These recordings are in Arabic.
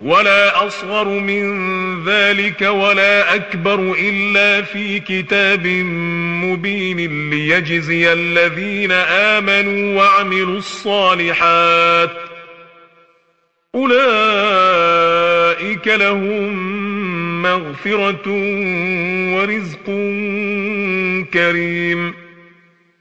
ولا أصغر من ذلك ولا أكبر إلا في كتاب مبين ليجزي الذين آمنوا وعملوا الصالحات. أولئك لهم مغفرة ورزق كريم.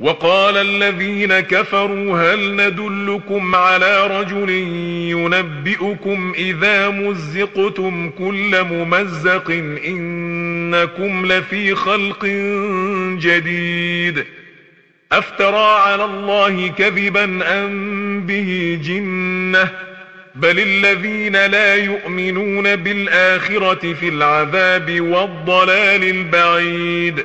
وقال الذين كفروا هل ندلكم على رجل ينبئكم إذا مزقتم كل ممزق إنكم لفي خلق جديد أفترى على الله كذبا أم به جنة بل الذين لا يؤمنون بالآخرة في العذاب والضلال البعيد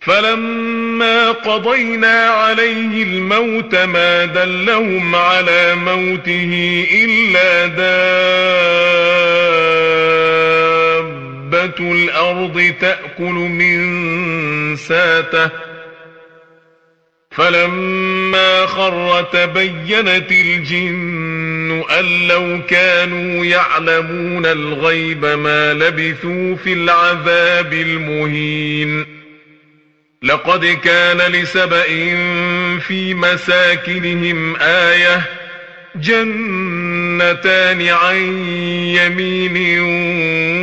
فلما قضينا عليه الموت ما دلهم على موته إلا دابة الأرض تأكل من ساته. فلما خر تبينت الجن أن لو كانوا يعلمون الغيب ما لبثوا في العذاب المهين. لقد كان لسبأ في مساكنهم آية جنتان عن يمين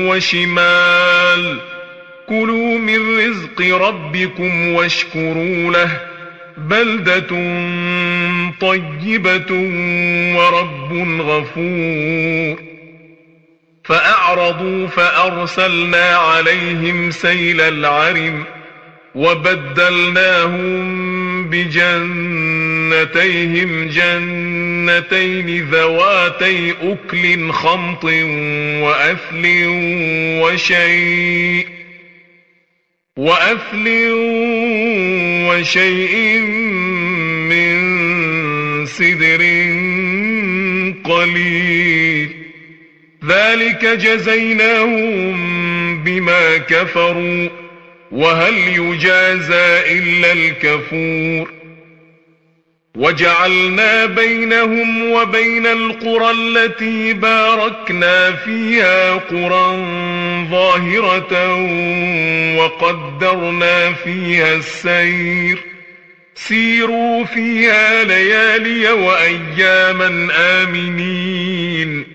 وشمال. كلوا من رزق ربكم واشكروا له. بلدة طيبة ورب غفور. فأعرضوا فأرسلنا عليهم سيل العرم وبدلناهم بجنتين جنتيهم جنتين ذواتي أكل خمط وأثل وشيء. وأثل وشيء من سدر قليل. ذلك جزيناهم بما كفروا. وهل يجازى إلا الكفور وجعلنا بينهم وبين القرى التي باركنا فيها قرى ظاهرة وقدرنا فيها السير سيروا فيها ليالي وأياما آمنين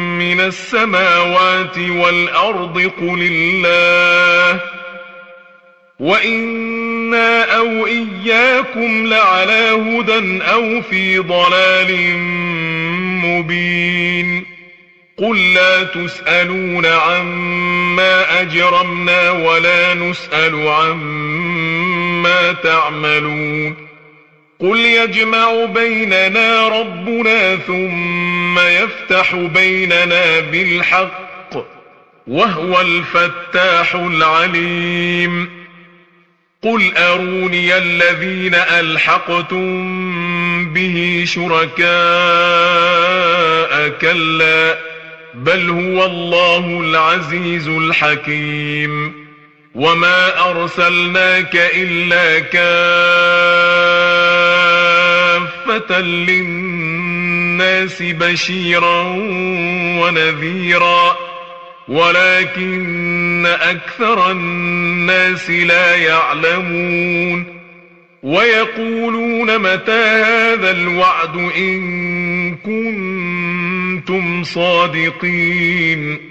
من السماوات والأرض قل الله وإنا أو إياكم لعلى هدى أو في ضلال مبين قل لا تسألون عما أجرمنا ولا نسأل عما تعملون قل يجمع بيننا ربنا ثم يفتح بيننا بالحق وهو الفتاح العليم قل أروني الذين ألحقتم به شركاء كلا بل هو الله العزيز الحكيم وما أرسلناك إلا كافة للناس بشيرا ونذيرا. ولكن أكثر الناس لا يعلمون. ويقولون متى هذا الوعد إن كنتم صادقين.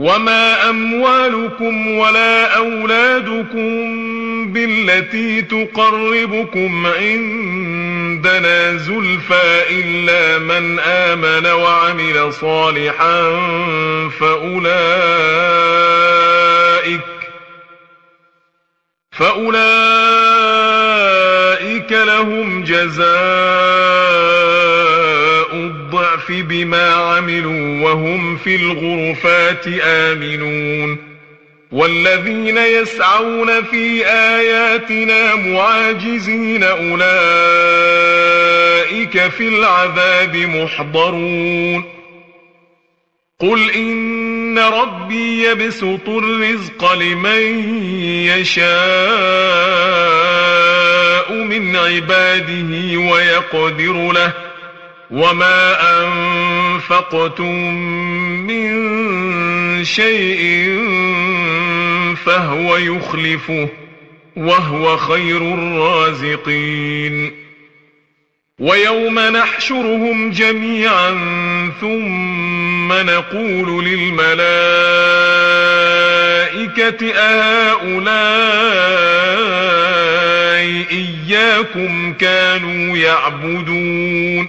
وما أموالكم ولا أولادكم بالتي تقربكم عندنا زلفى إلا من آمن وعمل صالحا فأولئك فأولئك لهم جزاء بما عملوا وهم في الغرفات آمنون والذين يسعون في آياتنا معاجزين أولئك في العذاب محضرون قل إن ربي يبسط الرزق لمن يشاء من عباده ويقدر له وما أنفقتم من شيء فهو يخلفه وهو خير الرازقين ويوم نحشرهم جميعا ثم نقول للملائكة أهؤلاء إياكم كانوا يعبدون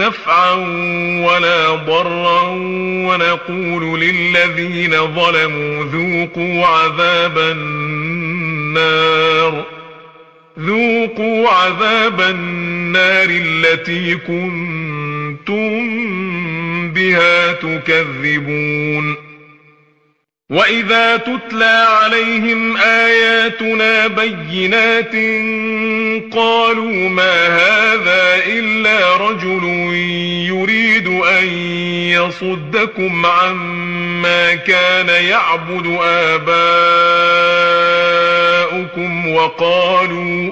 نفعا ولا ضرا ونقول للذين ظلموا ذوقوا عذاب النار. ذوقوا عذاب النار التي كنتم بها تكذبون. وإذا تتلى عليهم آياتنا بينات قالوا ما هذا إلا رجل يريد أن يصدكم عما كان يعبد آباؤكم وقالوا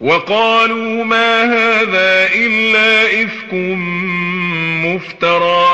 وقالوا ما هذا إلا إفك مفترى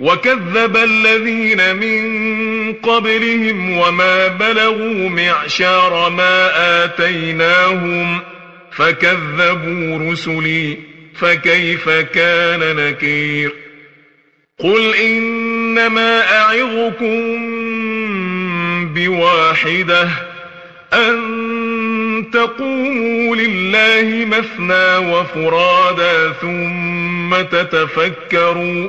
وكذب الذين من قبلهم وما بلغوا معشار ما آتيناهم فكذبوا رسلي فكيف كان نكير قل إنما أعظكم بواحدة أن تقوموا لله مثنى وفرادا ثم تتفكروا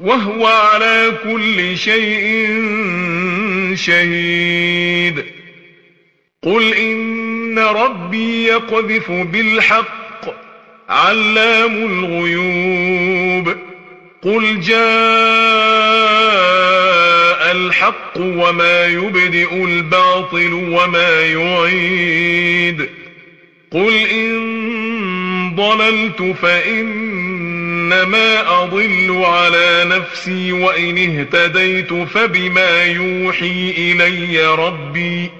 وهو على كل شيء شهيد. قل إن ربي يقذف بالحق علام الغيوب. قل جاء الحق وما يبدئ الباطل وما يعيد. قل إن ضللت فإنما أضل على نفسي وإن اهتديت فبما يوحي إلي ربي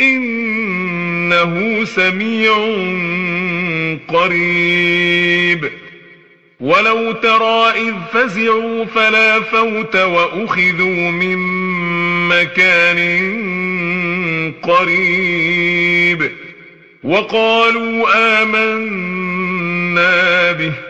إنه سميع قريب. ولو ترى إذ فزعوا فلا فوت وأخذوا من مكان قريب. وقالوا آمنا به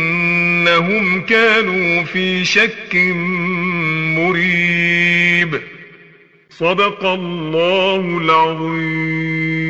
إنهم كانوا في شك مريب. صدق الله العظيم.